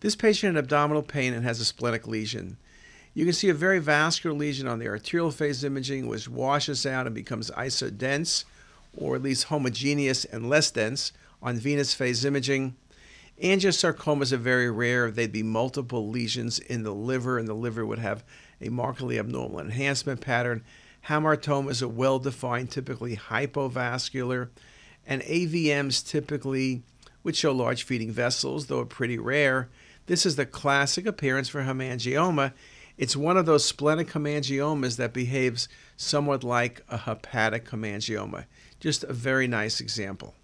This patient had abdominal pain and has a splenic lesion. You can see a very vascular lesion on the arterial phase imaging, which washes out and becomes isodense, or at least homogeneous and less dense on venous phase imaging. Angiosarcomas are very rare. They'd be multiple lesions in the liver, and the liver would have a markedly abnormal enhancement pattern. Hamartomas are well defined, typically hypovascular, and AVMs typically would show large feeding vessels, though are pretty rare. This is the classic appearance for hemangioma. It's one of those splenic hemangiomas that behaves somewhat like a hepatic hemangioma. Just a very nice example.